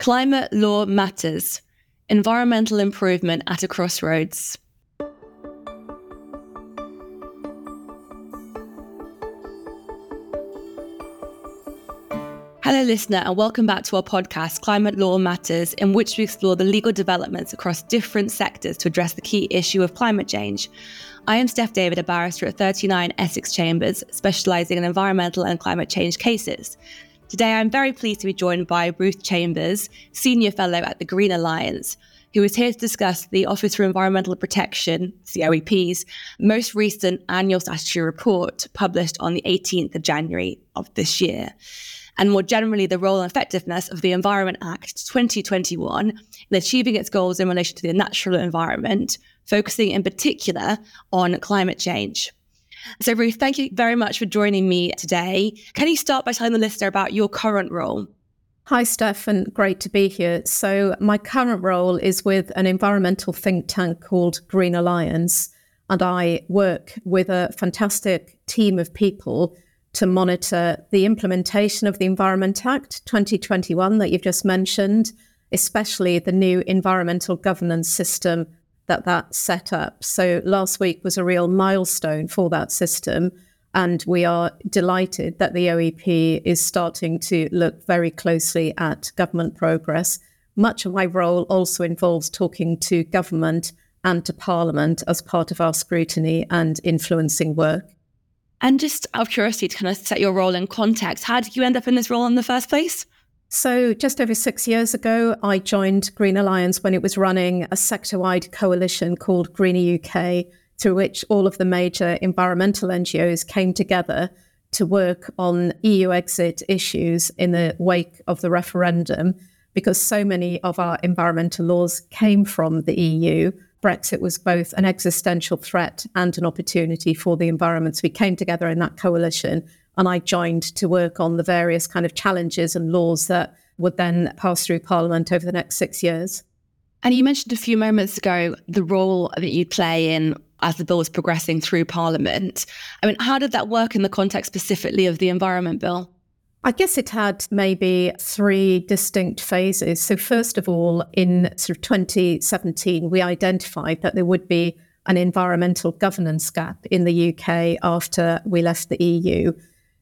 Climate Law Matters Environmental Improvement at a Crossroads. Hello, listener, and welcome back to our podcast, Climate Law Matters, in which we explore the legal developments across different sectors to address the key issue of climate change. I am Steph David, a barrister at 39 Essex Chambers, specialising in environmental and climate change cases. Today, I'm very pleased to be joined by Ruth Chambers, Senior Fellow at the Green Alliance, who is here to discuss the Office for Environmental Protection, the OEP's, most recent annual statutory report published on the 18th of January of this year and more generally the role and effectiveness of the Environment Act 2021 in achieving its goals in relation to the natural environment, focusing in particular on climate change. So, Ruth, thank you very much for joining me today. Can you start by telling the listener about your current role? Hi, Steph, and great to be here. So, my current role is with an environmental think tank called Green Alliance, and I work with a fantastic team of people to monitor the implementation of the Environment Act 2021 that you've just mentioned, especially the new environmental governance system that that set up. So last week was a real milestone for that system. And we are delighted that the OEP is starting to look very closely at government progress. Much of my role also involves talking to government and to Parliament as part of our scrutiny and influencing work. And just out of curiosity, to kind of set your role in context, how did you end up in this role in the first place? So, just over six years ago, I joined Green Alliance when it was running a sector wide coalition called Greener UK, through which all of the major environmental NGOs came together to work on EU exit issues in the wake of the referendum, because so many of our environmental laws came from the EU. Brexit was both an existential threat and an opportunity for the environment. So we came together in that coalition, and I joined to work on the various kind of challenges and laws that would then pass through Parliament over the next six years. And you mentioned a few moments ago the role that you play in as the bill was progressing through Parliament. I mean, how did that work in the context specifically of the Environment Bill? I guess it had maybe three distinct phases. So, first of all, in sort of 2017, we identified that there would be an environmental governance gap in the UK after we left the EU.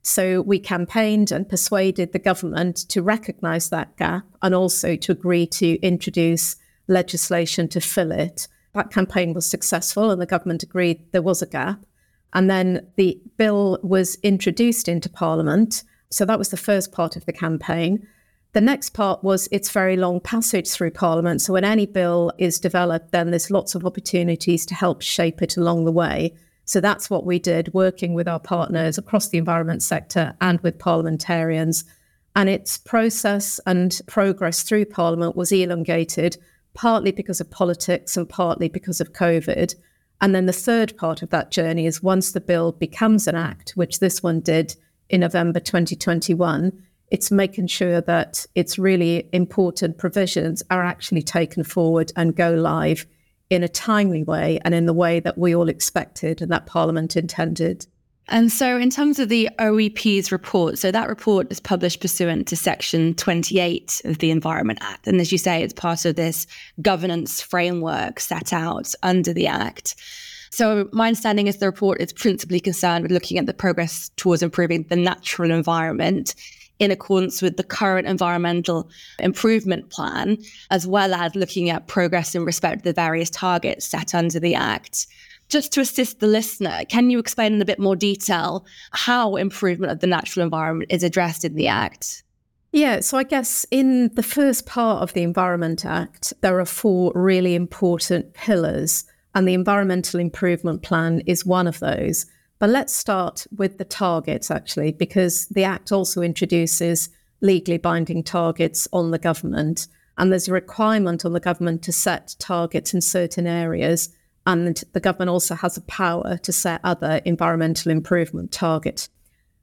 So, we campaigned and persuaded the government to recognise that gap and also to agree to introduce legislation to fill it. That campaign was successful, and the government agreed there was a gap. And then the bill was introduced into Parliament so that was the first part of the campaign. The next part was its very long passage through Parliament. So when any bill is developed, then there's lots of opportunities to help shape it along the way. So that's what we did, working with our partners across the environment sector and with parliamentarians. And its process and progress through Parliament was elongated, partly because of politics and partly because of COVID. And then the third part of that journey is once the bill becomes an act, which this one did in November 2021, it's making sure that its really important provisions are actually taken forward and go live in a timely way and in the way that we all expected and that Parliament intended. And so, in terms of the OEP's report, so that report is published pursuant to Section 28 of the Environment Act. And as you say, it's part of this governance framework set out under the Act. So, my understanding is the report is principally concerned with looking at the progress towards improving the natural environment in accordance with the current environmental improvement plan, as well as looking at progress in respect to the various targets set under the Act. Just to assist the listener, can you explain in a bit more detail how improvement of the natural environment is addressed in the Act? Yeah, so I guess in the first part of the Environment Act, there are four really important pillars and the Environmental Improvement Plan is one of those. But let's start with the targets, actually, because the Act also introduces legally binding targets on the government. And there's a requirement on the government to set targets in certain areas. And the government also has a power to set other environmental improvement targets.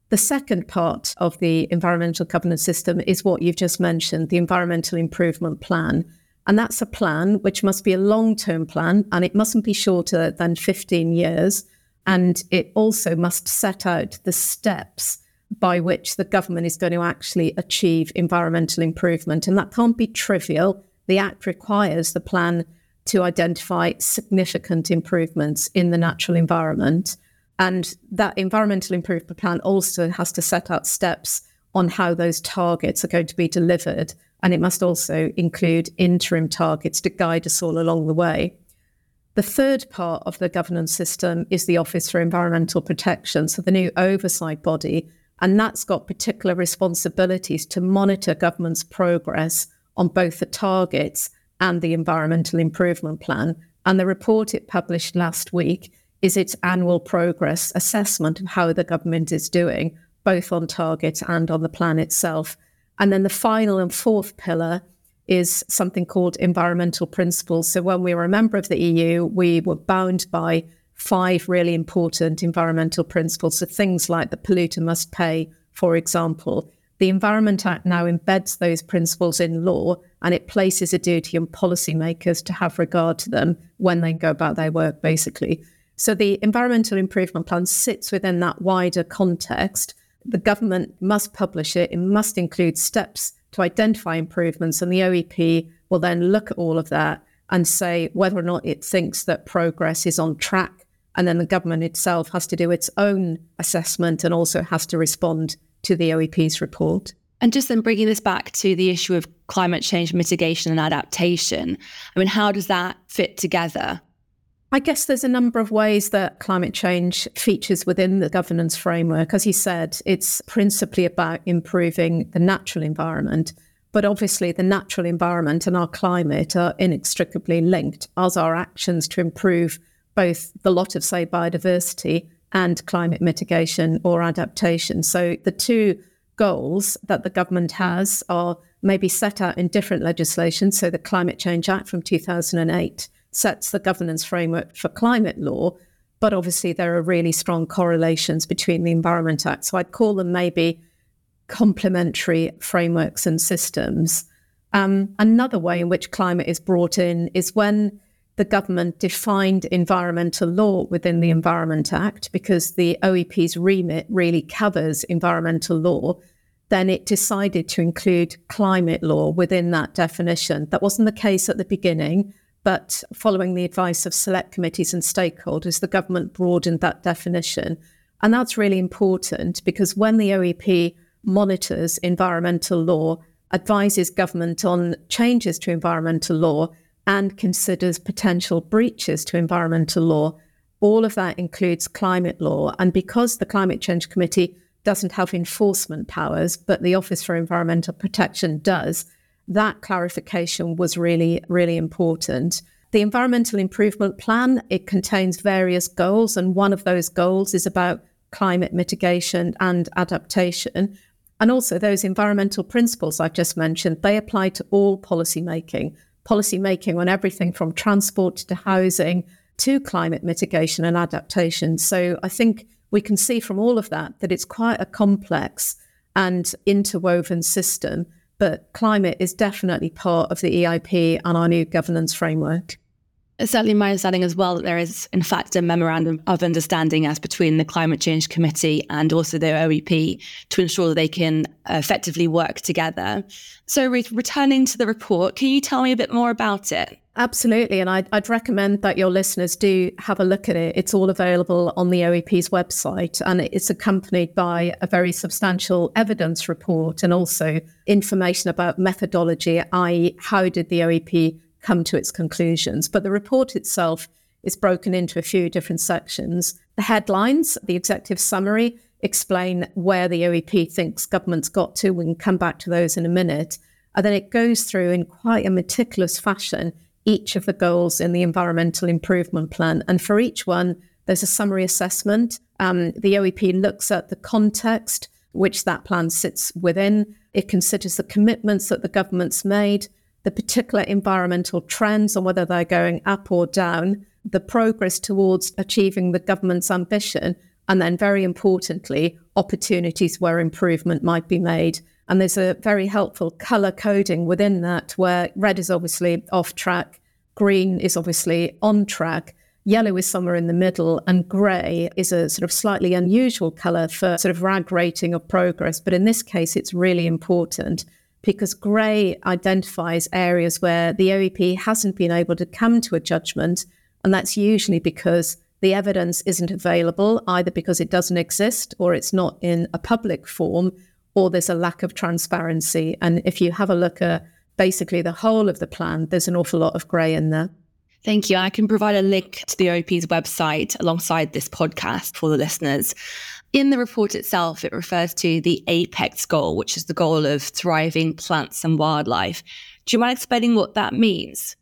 The second part of the environmental governance system is what you've just mentioned the Environmental Improvement Plan. And that's a plan which must be a long term plan and it mustn't be shorter than 15 years. And it also must set out the steps by which the government is going to actually achieve environmental improvement. And that can't be trivial. The Act requires the plan to identify significant improvements in the natural environment. And that environmental improvement plan also has to set out steps on how those targets are going to be delivered. And it must also include interim targets to guide us all along the way. The third part of the governance system is the Office for Environmental Protection, so the new oversight body. And that's got particular responsibilities to monitor government's progress on both the targets and the Environmental Improvement Plan. And the report it published last week is its annual progress assessment of how the government is doing, both on target and on the plan itself. And then the final and fourth pillar is something called environmental principles. So when we were a member of the EU, we were bound by five really important environmental principles. So things like the polluter must pay, for example. The Environment Act now embeds those principles in law and it places a duty on policymakers to have regard to them when they go about their work, basically. So the Environmental Improvement Plan sits within that wider context. The government must publish it, it must include steps to identify improvements, and the OEP will then look at all of that and say whether or not it thinks that progress is on track. And then the government itself has to do its own assessment and also has to respond to the OEP's report. And just then bringing this back to the issue of climate change mitigation and adaptation, I mean, how does that fit together? I guess there's a number of ways that climate change features within the governance framework. As you said, it's principally about improving the natural environment. But obviously, the natural environment and our climate are inextricably linked, as are actions to improve both the lot of, say, biodiversity and climate mitigation or adaptation. So the two goals that the government has are maybe set out in different legislation. So the Climate Change Act from 2008 sets the governance framework for climate law. But obviously, there are really strong correlations between the Environment Act. So I'd call them maybe complementary frameworks and systems. Um, another way in which climate is brought in is when the government defined environmental law within the Environment Act, because the OEP's remit really covers environmental law, then it decided to include climate law within that definition. That wasn't the case at the beginning, but following the advice of select committees and stakeholders, the government broadened that definition. And that's really important because when the OEP monitors environmental law, advises government on changes to environmental law, and considers potential breaches to environmental law. All of that includes climate law. And because the Climate Change Committee doesn't have enforcement powers, but the Office for Environmental Protection does, that clarification was really, really important. The Environmental Improvement Plan, it contains various goals, and one of those goals is about climate mitigation and adaptation. And also those environmental principles I've just mentioned, they apply to all policy making policy making on everything from transport to housing to climate mitigation and adaptation. So I think we can see from all of that that it's quite a complex and interwoven system. But climate is definitely part of the EIP and our new governance framework. It's certainly my understanding as well that there is, in fact, a memorandum of understanding as between the Climate Change Committee and also the OEP to ensure that they can effectively work together. So, re- returning to the report, can you tell me a bit more about it? Absolutely. And I'd, I'd, recommend that your listeners do have a look at it. It's all available on the OEP's website and it's accompanied by a very substantial evidence report and also information about methodology, i.e., how did the OEP come to its conclusions. But the report itself is broken into a few different sections. The headlines, the executive summary, explain where the OEP thinks government's got to. We can come back to those in a minute. And then it goes through in quite a meticulous fashion each of the goals in the environmental improvement plan. And for each one, there's a summary assessment. Um, the OEP looks at the context which that plan sits within. It considers the commitments that the government's made, the particular environmental trends and whether they're going up or down, the progress towards achieving the government's ambition, and then very importantly, opportunities where improvement might be made. And there's a very helpful color coding within that where red is obviously off track, green is obviously on track. Yellow is somewhere in the middle, and grey is a sort of slightly unusual colour for sort of RAG rating of progress. But in this case, it's really important because grey identifies areas where the OEP hasn't been able to come to a judgment. And that's usually because the evidence isn't available, either because it doesn't exist or it's not in a public form, or there's a lack of transparency. And if you have a look at basically the whole of the plan, there's an awful lot of grey in there. Thank you. I can provide a link to the OEP's website alongside this podcast for the listeners. In the report itself, it refers to the APEX goal, which is the goal of thriving plants and wildlife. Do you mind explaining what that means?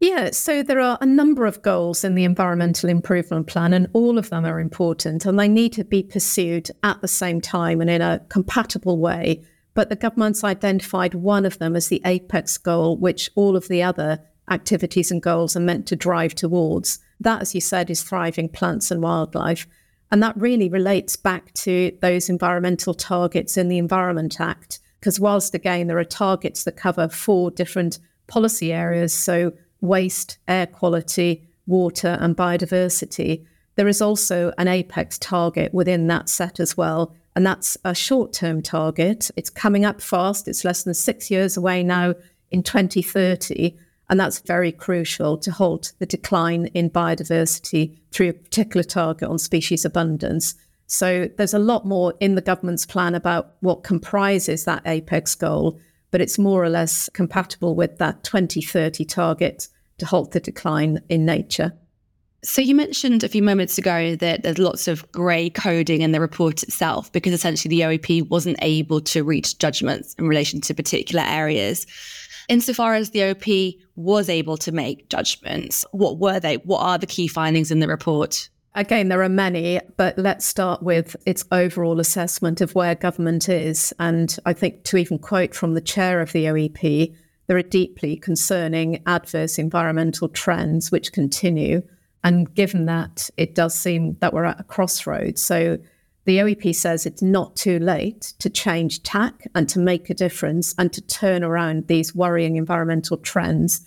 Yeah, so there are a number of goals in the Environmental Improvement Plan, and all of them are important and they need to be pursued at the same time and in a compatible way. But the government's identified one of them as the apex goal, which all of the other activities and goals are meant to drive towards. That, as you said, is thriving plants and wildlife. And that really relates back to those environmental targets in the Environment Act. Because, whilst again, there are targets that cover four different policy areas, so waste, air quality, water, and biodiversity. There is also an apex target within that set as well. And that's a short term target. It's coming up fast. It's less than six years away now in 2030. And that's very crucial to halt the decline in biodiversity through a particular target on species abundance. So there's a lot more in the government's plan about what comprises that apex goal but it's more or less compatible with that 2030 target to halt the decline in nature. So, you mentioned a few moments ago that there's lots of grey coding in the report itself because essentially the OEP wasn't able to reach judgments in relation to particular areas. Insofar as the OEP was able to make judgments, what were they? What are the key findings in the report? Again, there are many, but let's start with its overall assessment of where government is. And I think to even quote from the chair of the OEP, there are deeply concerning adverse environmental trends which continue. And given that, it does seem that we're at a crossroads. So the OEP says it's not too late to change tack and to make a difference and to turn around these worrying environmental trends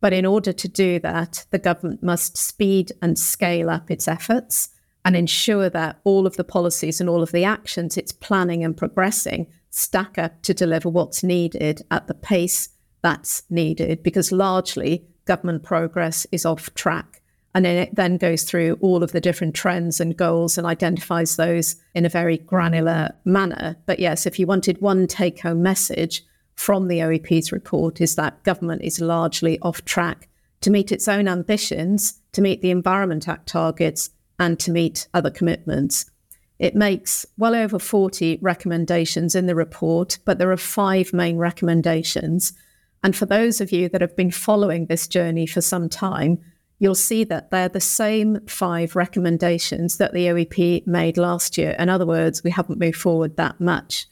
but in order to do that, the government must speed and scale up its efforts and ensure that all of the policies and all of the actions it's planning and progressing stack up to deliver what's needed at the pace that's needed, because largely government progress is off track. And then it then goes through all of the different trends and goals and identifies those in a very granular manner. But yes, if you wanted one take home message, from the OEP's report is that government is largely off track to meet its own ambitions, to meet the Environment Act targets, and to meet other commitments. It makes well over 40 recommendations in the report, but there are five main recommendations. And for those of you that have been following this journey for some time, you'll see that they're the same five recommendations that the OEP made last year. In other words, we haven't moved forward that much.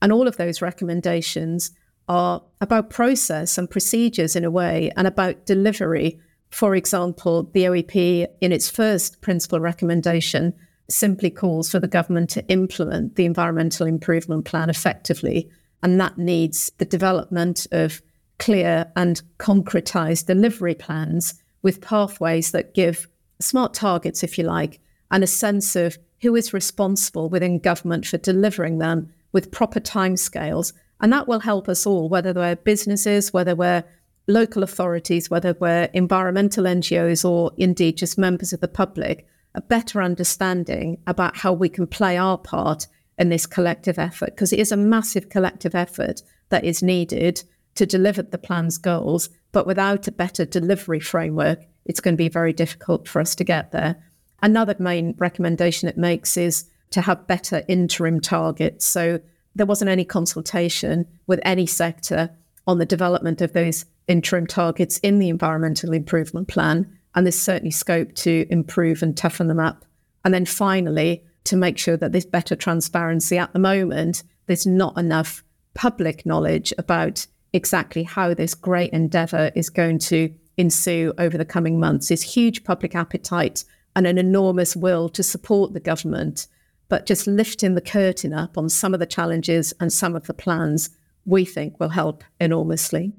And all of those recommendations are about process and procedures in a way and about delivery. For example, the OEP, in its first principal recommendation, simply calls for the government to implement the environmental improvement plan effectively. And that needs the development of clear and concretized delivery plans with pathways that give smart targets, if you like, and a sense of who is responsible within government for delivering them with proper timescales and that will help us all, whether we're businesses, whether we're local authorities, whether we're environmental NGOs, or indeed just members of the public, a better understanding about how we can play our part in this collective effort, because it is a massive collective effort that is needed to deliver the plan's goals. But without a better delivery framework, it's going to be very difficult for us to get there. Another main recommendation it makes is to have better interim targets. So there wasn't any consultation with any sector on the development of those interim targets in the environmental improvement plan. And there's certainly scope to improve and toughen them up. And then finally, to make sure that there's better transparency at the moment, there's not enough public knowledge about exactly how this great endeavour is going to ensue over the coming months. There's huge public appetite and an enormous will to support the government but just lifting the curtain up on some of the challenges and some of the plans we think will help enormously.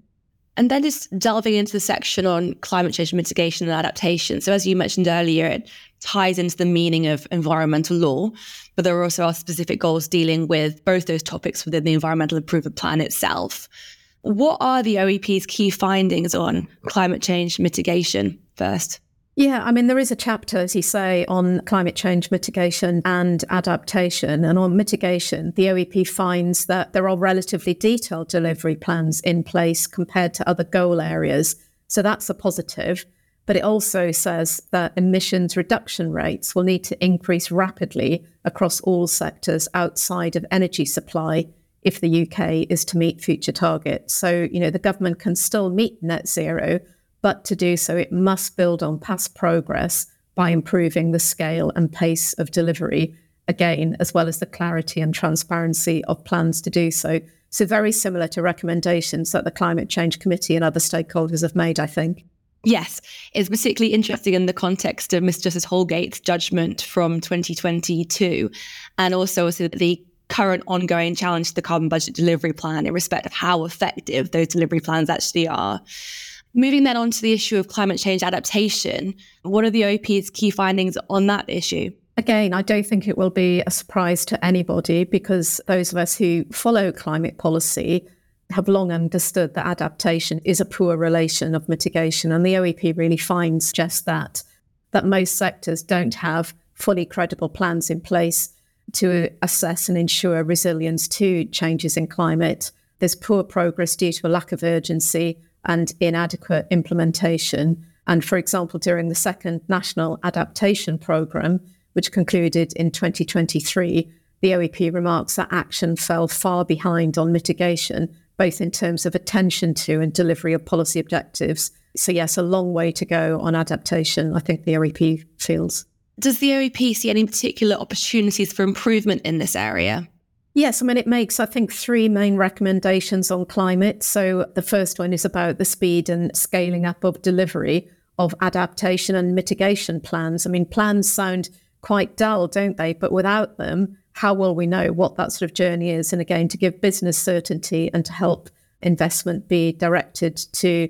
And then just delving into the section on climate change mitigation and adaptation. So, as you mentioned earlier, it ties into the meaning of environmental law, but there are also are specific goals dealing with both those topics within the Environmental Improvement Plan itself. What are the OEP's key findings on climate change mitigation first? Yeah, I mean, there is a chapter, as you say, on climate change mitigation and adaptation. And on mitigation, the OEP finds that there are relatively detailed delivery plans in place compared to other goal areas. So that's a positive. But it also says that emissions reduction rates will need to increase rapidly across all sectors outside of energy supply if the UK is to meet future targets. So, you know, the government can still meet net zero, but to do so, it must build on past progress by improving the scale and pace of delivery, again, as well as the clarity and transparency of plans to do so. So, very similar to recommendations that the Climate Change Committee and other stakeholders have made, I think. Yes, it's particularly interesting in the context of Mr. Justice Holgate's judgment from 2022, and also, the current ongoing challenge to the carbon budget delivery plan in respect of how effective those delivery plans actually are. Moving then on to the issue of climate change adaptation, what are the OEP's key findings on that issue? Again, I don't think it will be a surprise to anybody because those of us who follow climate policy have long understood that adaptation is a poor relation of mitigation. And the OEP really finds just that, that most sectors don't have fully credible plans in place to assess and ensure resilience to changes in climate. There's poor progress due to a lack of urgency and inadequate implementation. And for example, during the second National Adaptation Programme, which concluded in 2023, the OEP remarks that action fell far behind on mitigation, both in terms of attention to and delivery of policy objectives. So, yes, a long way to go on adaptation, I think the OEP feels. Does the OEP see any particular opportunities for improvement in this area? Yes, I mean, it makes, I think, three main recommendations on climate. So the first one is about the speed and scaling up of delivery of adaptation and mitigation plans. I mean, plans sound quite dull, don't they? But without them, how will we know what that sort of journey is? And again, to give business certainty and to help investment be directed to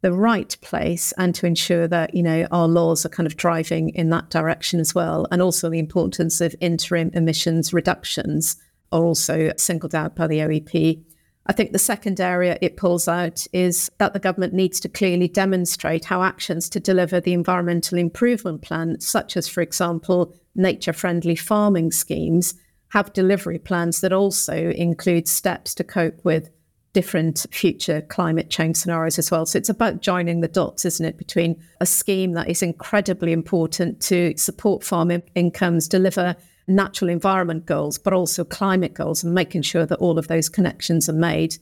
the right place and to ensure that you know our laws are kind of driving in that direction as well and also the importance of interim emissions reductions are also singled out by the OEP. I think the second area it pulls out is that the government needs to clearly demonstrate how actions to deliver the environmental improvement plan, such as, for example, nature friendly farming schemes, have delivery plans that also include steps to cope with different future climate change scenarios as well. So it's about joining the dots, isn't it, between a scheme that is incredibly important to support farm in- incomes, deliver natural environment goals, but also climate goals and making sure that all of those connections are made.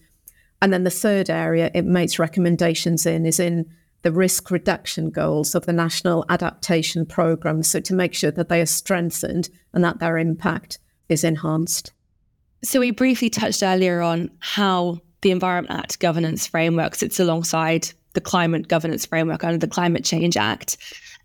And then the third area it makes recommendations in is in the risk reduction goals of the National Adaptation Programme. So to make sure that they are strengthened and that their impact is enhanced. So we briefly touched earlier on how the Environment Act governance framework sits alongside the climate governance framework under the Climate Change Act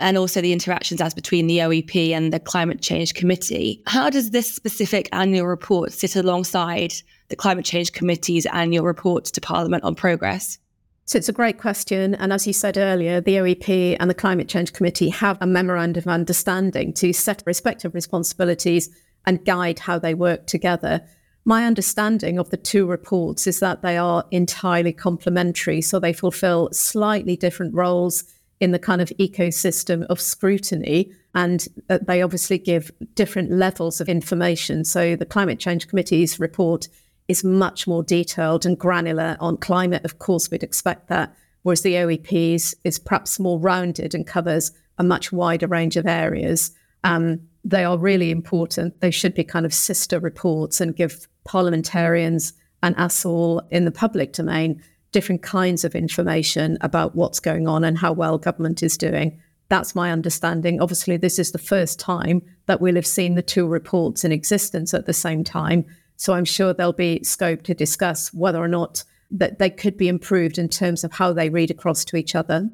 and also the interactions as between the OEP and the Climate Change Committee. How does this specific annual report sit alongside the Climate Change Committee's annual report to Parliament on progress? So it's a great question. And as you said earlier, the OEP and the Climate Change Committee have a memorandum of understanding to set respective responsibilities and guide how they work together. My understanding of the two reports is that they are entirely complementary, so they fulfill slightly different roles in the kind of ecosystem of scrutiny. And uh, they obviously give different levels of information. So the Climate Change Committee's report is much more detailed and granular on climate. Of course, we'd expect that. Whereas the OEP's is perhaps more rounded and covers a much wider range of areas. Um, they are really important. They should be kind of sister reports and give parliamentarians and us all in the public domain different kinds of information about what's going on and how well government is doing. That's my understanding. Obviously, this is the first time that we'll have seen the two reports in existence at the same time. So I'm sure there'll be scope to discuss whether or not that they could be improved in terms of how they read across to each other.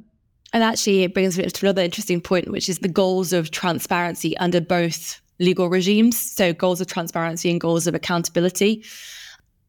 And actually, it brings me to another interesting point, which is the goals of transparency under both legal regimes. So, goals of transparency and goals of accountability.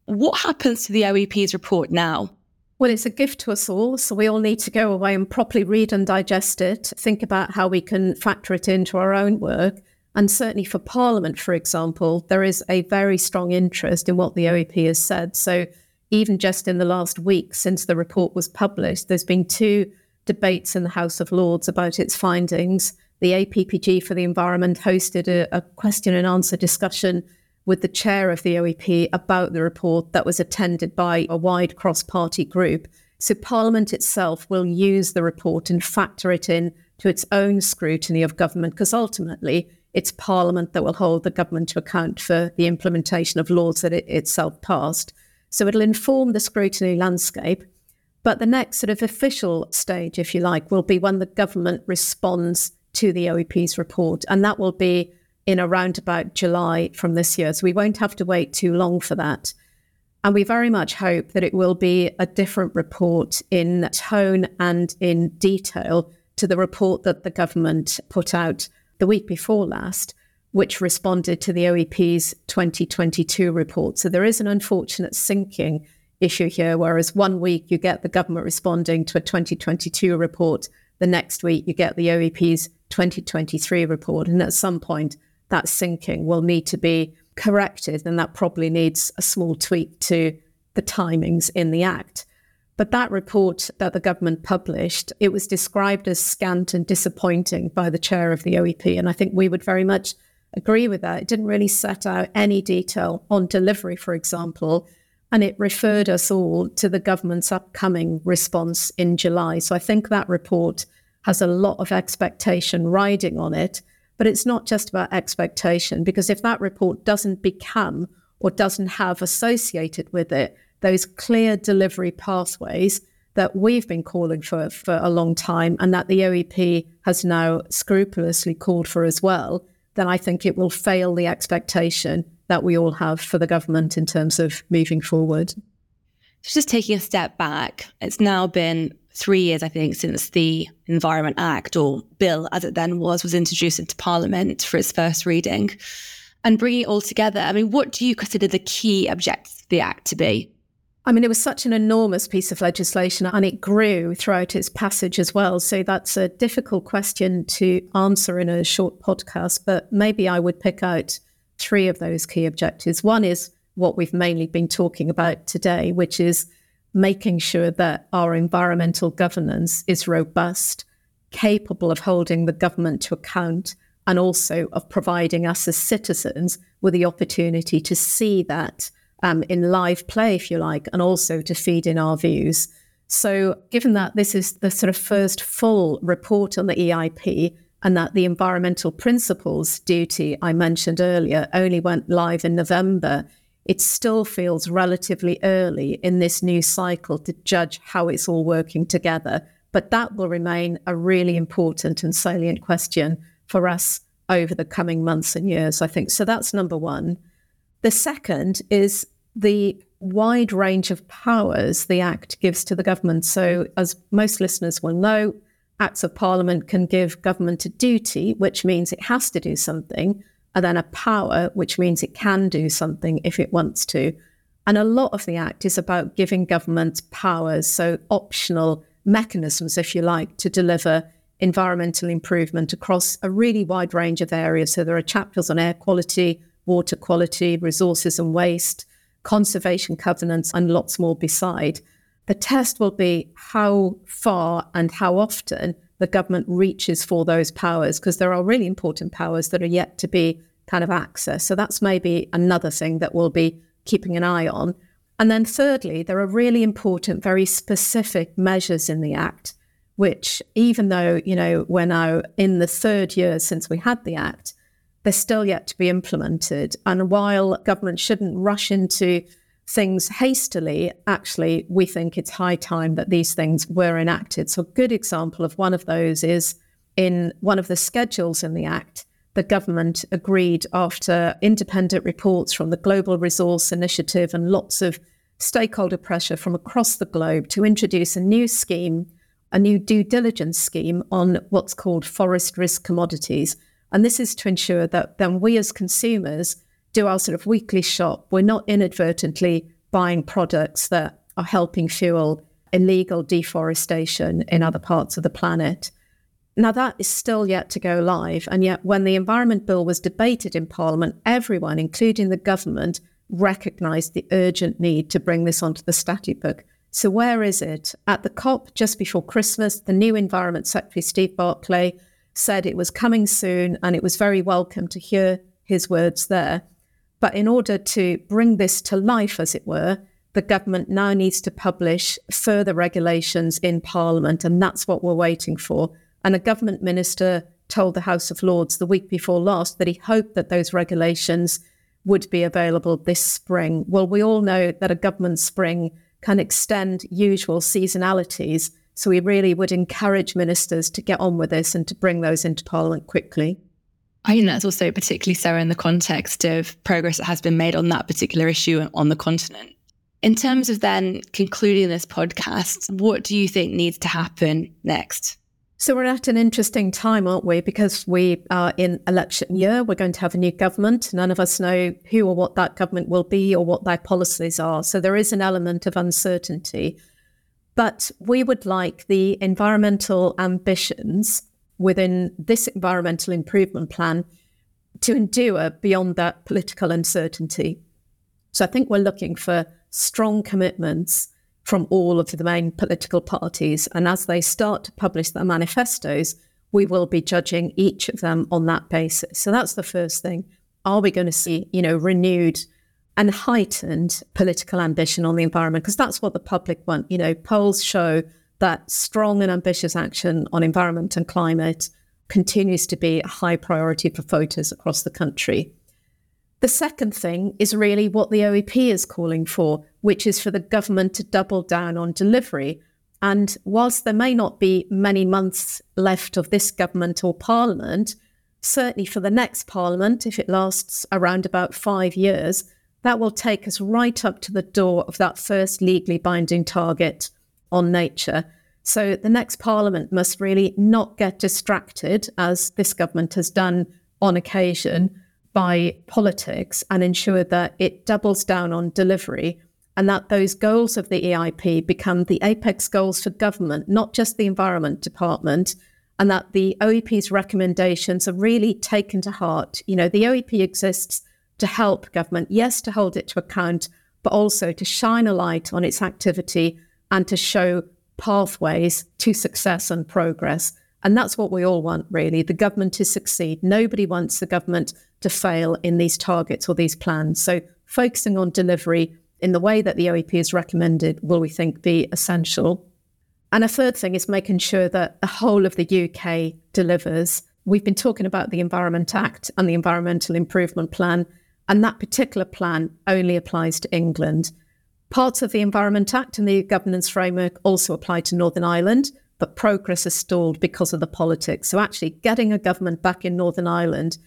What happens to the OEP's report now? Well, it's a gift to us all. So we all need to go away and properly read and digest it, think about how we can factor it into our own work. And certainly for Parliament, for example, there is a very strong interest in what the OEP has said. So even just in the last week since the report was published, there's been two debates in the House of Lords about its findings. The APPG for the Environment hosted a, a question and answer discussion with the chair of the OEP about the report that was attended by a wide cross party group. So, Parliament itself will use the report and factor it in to its own scrutiny of government, because ultimately it's Parliament that will hold the government to account for the implementation of laws that it itself passed. So, it'll inform the scrutiny landscape. But the next sort of official stage, if you like, will be when the government responds to the OEP's report. And that will be in around about July from this year. So we won't have to wait too long for that. And we very much hope that it will be a different report in tone and in detail to the report that the government put out the week before last, which responded to the OEP's 2022 report. So there is an unfortunate syncing issue here, whereas one week you get the government responding to a 2022 report, the next week you get the OEP's 2023 report. And at some point, that syncing will need to be corrected, and that probably needs a small tweak to the timings in the Act. But that report that the government published, it was described as scant and disappointing by the chair of the OEP. And I think we would very much agree with that. It didn't really set out any detail on delivery, for example. And it referred us all to the government's upcoming response in July. So I think that report has a lot of expectation riding on it. But it's not just about expectation, because if that report doesn't become or doesn't have associated with it those clear delivery pathways that we've been calling for for a long time and that the OEP has now scrupulously called for as well, then I think it will fail the expectation that we all have for the government in terms of moving forward. So just taking a step back, it's now been three years, I think, since the Environment Act, or bill as it then was, was introduced into Parliament for its first reading. And bringing it all together, I mean, what do you consider the key objectives of the Act to be? I mean, it was such an enormous piece of legislation and it grew throughout its passage as well. So that's a difficult question to answer in a short podcast, but maybe I would pick out three of those key objectives. One is what we've mainly been talking about today, which is making sure that our environmental governance is robust, capable of holding the government to account, and also of providing us as citizens with the opportunity to see that um, in live play, if you like, and also to feed in our views. So, given that this is the sort of first full report on the EIP, and that the environmental principles duty I mentioned earlier only went live in November, it still feels relatively early in this new cycle to judge how it's all working together. But that will remain a really important and salient question for us over the coming months and years, I think. So that's number one. The second is the wide range of powers the Act gives to the government. So, as most listeners will know, Acts of Parliament can give government a duty, which means it has to do something, and then a power, which means it can do something if it wants to. And a lot of the Act is about giving government powers, so optional mechanisms, if you like, to deliver environmental improvement across a really wide range of areas. So there are chapters on air quality, water quality, resources and waste, conservation covenants, and lots more beside. The test will be how far and how often the government reaches for those powers because there are really important powers that are yet to be kind of accessed. So that's maybe another thing that we'll be keeping an eye on. And then thirdly, there are really important, very specific measures in the Act, which even though, you know, we're now in the third year since we had the Act, they're still yet to be implemented. And while government shouldn't rush into things hastily, actually, we think it's high time that these things were enacted. So, a good example of one of those is in one of the schedules in the Act, the government agreed after independent reports from the Global Resource Initiative and lots of stakeholder pressure from across the globe to introduce a new scheme, a new due diligence scheme on what's called forest risk commodities. And this is to ensure that then we as consumers do our sort of weekly shop. We're not inadvertently buying products that are helping fuel illegal deforestation in other parts of the planet. Now, that is still yet to go live. And yet, when the Environment Bill was debated in Parliament, everyone, including the government, recognised the urgent need to bring this onto the statute book. So, where is it? At the COP just before Christmas, the new Environment Secretary, Steve Barclay, said it was coming soon, and it was very welcome to hear his words there. But in order to bring this to life, as it were, the government now needs to publish further regulations in Parliament, and that's what we're waiting for. And a government minister told the House of Lords the week before last that he hoped that those regulations would be available this spring. Well, we all know that a government spring can extend usual seasonalities. So we really would encourage ministers to get on with this and to bring those into Parliament quickly. I think that's also particularly so in the context of progress that has been made on that particular issue on the continent. In terms of then concluding this podcast, what do you think needs to happen next? So we're at an interesting time, aren't we? Because we are in election year. We're going to have a new government. None of us know who or what that government will be or what their policies are. So there is an element of uncertainty. But we would like the environmental ambitions within this environmental improvement plan to endure beyond that political uncertainty. So I think we're looking for strong commitments from all of the main political parties. And as they start to publish their manifestos, we will be judging each of them on that basis. So that's the first thing. Are we going to see, you know, renewed and heightened political ambition on the environment? Because that's what the public want. You know, polls show that strong and ambitious action on environment and climate continues to be a high priority for voters across the country. The second thing is really what the OEP is calling for, which is for the government to double down on delivery. And whilst there may not be many months left of this government or parliament, certainly for the next parliament, if it lasts around about five years, that will take us right up to the door of that first legally binding target on nature. So the next parliament must really not get distracted, as this government has done on occasion, by politics and ensure that it doubles down on delivery and that those goals of the EIP become the apex goals for government, not just the Environment Department, and that the OEP's recommendations are really taken to heart. You know, the OEP exists to help government, yes, to hold it to account, but also to shine a light on its activity and to show pathways to success and progress. And that's what we all want, really the government to succeed. Nobody wants the government to fail in these targets or these plans. So, focusing on delivery in the way that the OEP has recommended will, we think, be essential. And a third thing is making sure that the whole of the UK delivers. We've been talking about the Environment Act and the Environmental Improvement Plan, and that particular plan only applies to England. Parts of the Environment Act and the governance framework also apply to Northern Ireland, but progress has stalled because of the politics. So, actually, getting a government back in Northern Ireland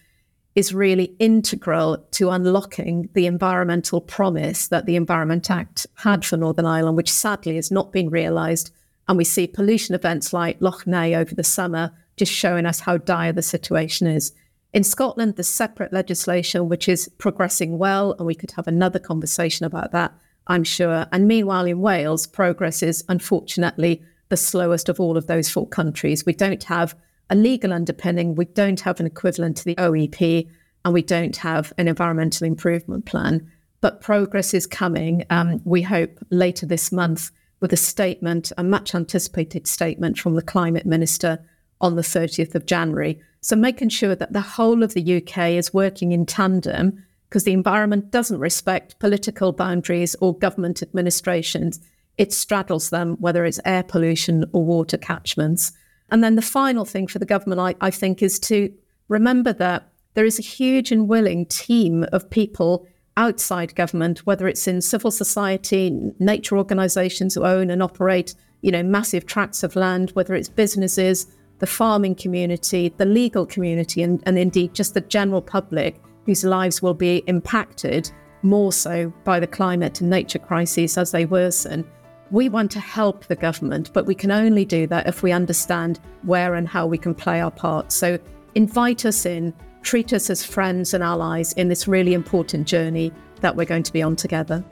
is really integral to unlocking the environmental promise that the Environment Act had for Northern Ireland, which sadly has not been realised. And we see pollution events like Lough Neagh over the summer just showing us how dire the situation is. In Scotland, there's separate legislation which is progressing well, and we could have another conversation about that, I'm sure. And meanwhile, in Wales, progress is unfortunately the slowest of all of those four countries. We don't have a legal underpinning, we don't have an equivalent to the OEP, and we don't have an environmental improvement plan. But progress is coming. Um, we hope later this month with a statement, a much anticipated statement from the climate minister on the 30th of January. So making sure that the whole of the UK is working in tandem because the environment doesn't respect political boundaries or government administrations it straddles them, whether it's air pollution or water catchments. And then the final thing for the government, I, I think, is to remember that there is a huge and willing team of people outside government, whether it's in civil society, nature organizations who own and operate, you know, massive tracts of land, whether it's businesses, the farming community, the legal community, and, and indeed just the general public whose lives will be impacted more so by the climate and nature crises as they worsen. We want to help the government, but we can only do that if we understand where and how we can play our part. So invite us in, treat us as friends and allies in this really important journey that we're going to be on together.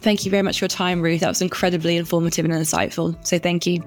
Thank you very much for your time, Ruth. That was incredibly informative and insightful. So thank you.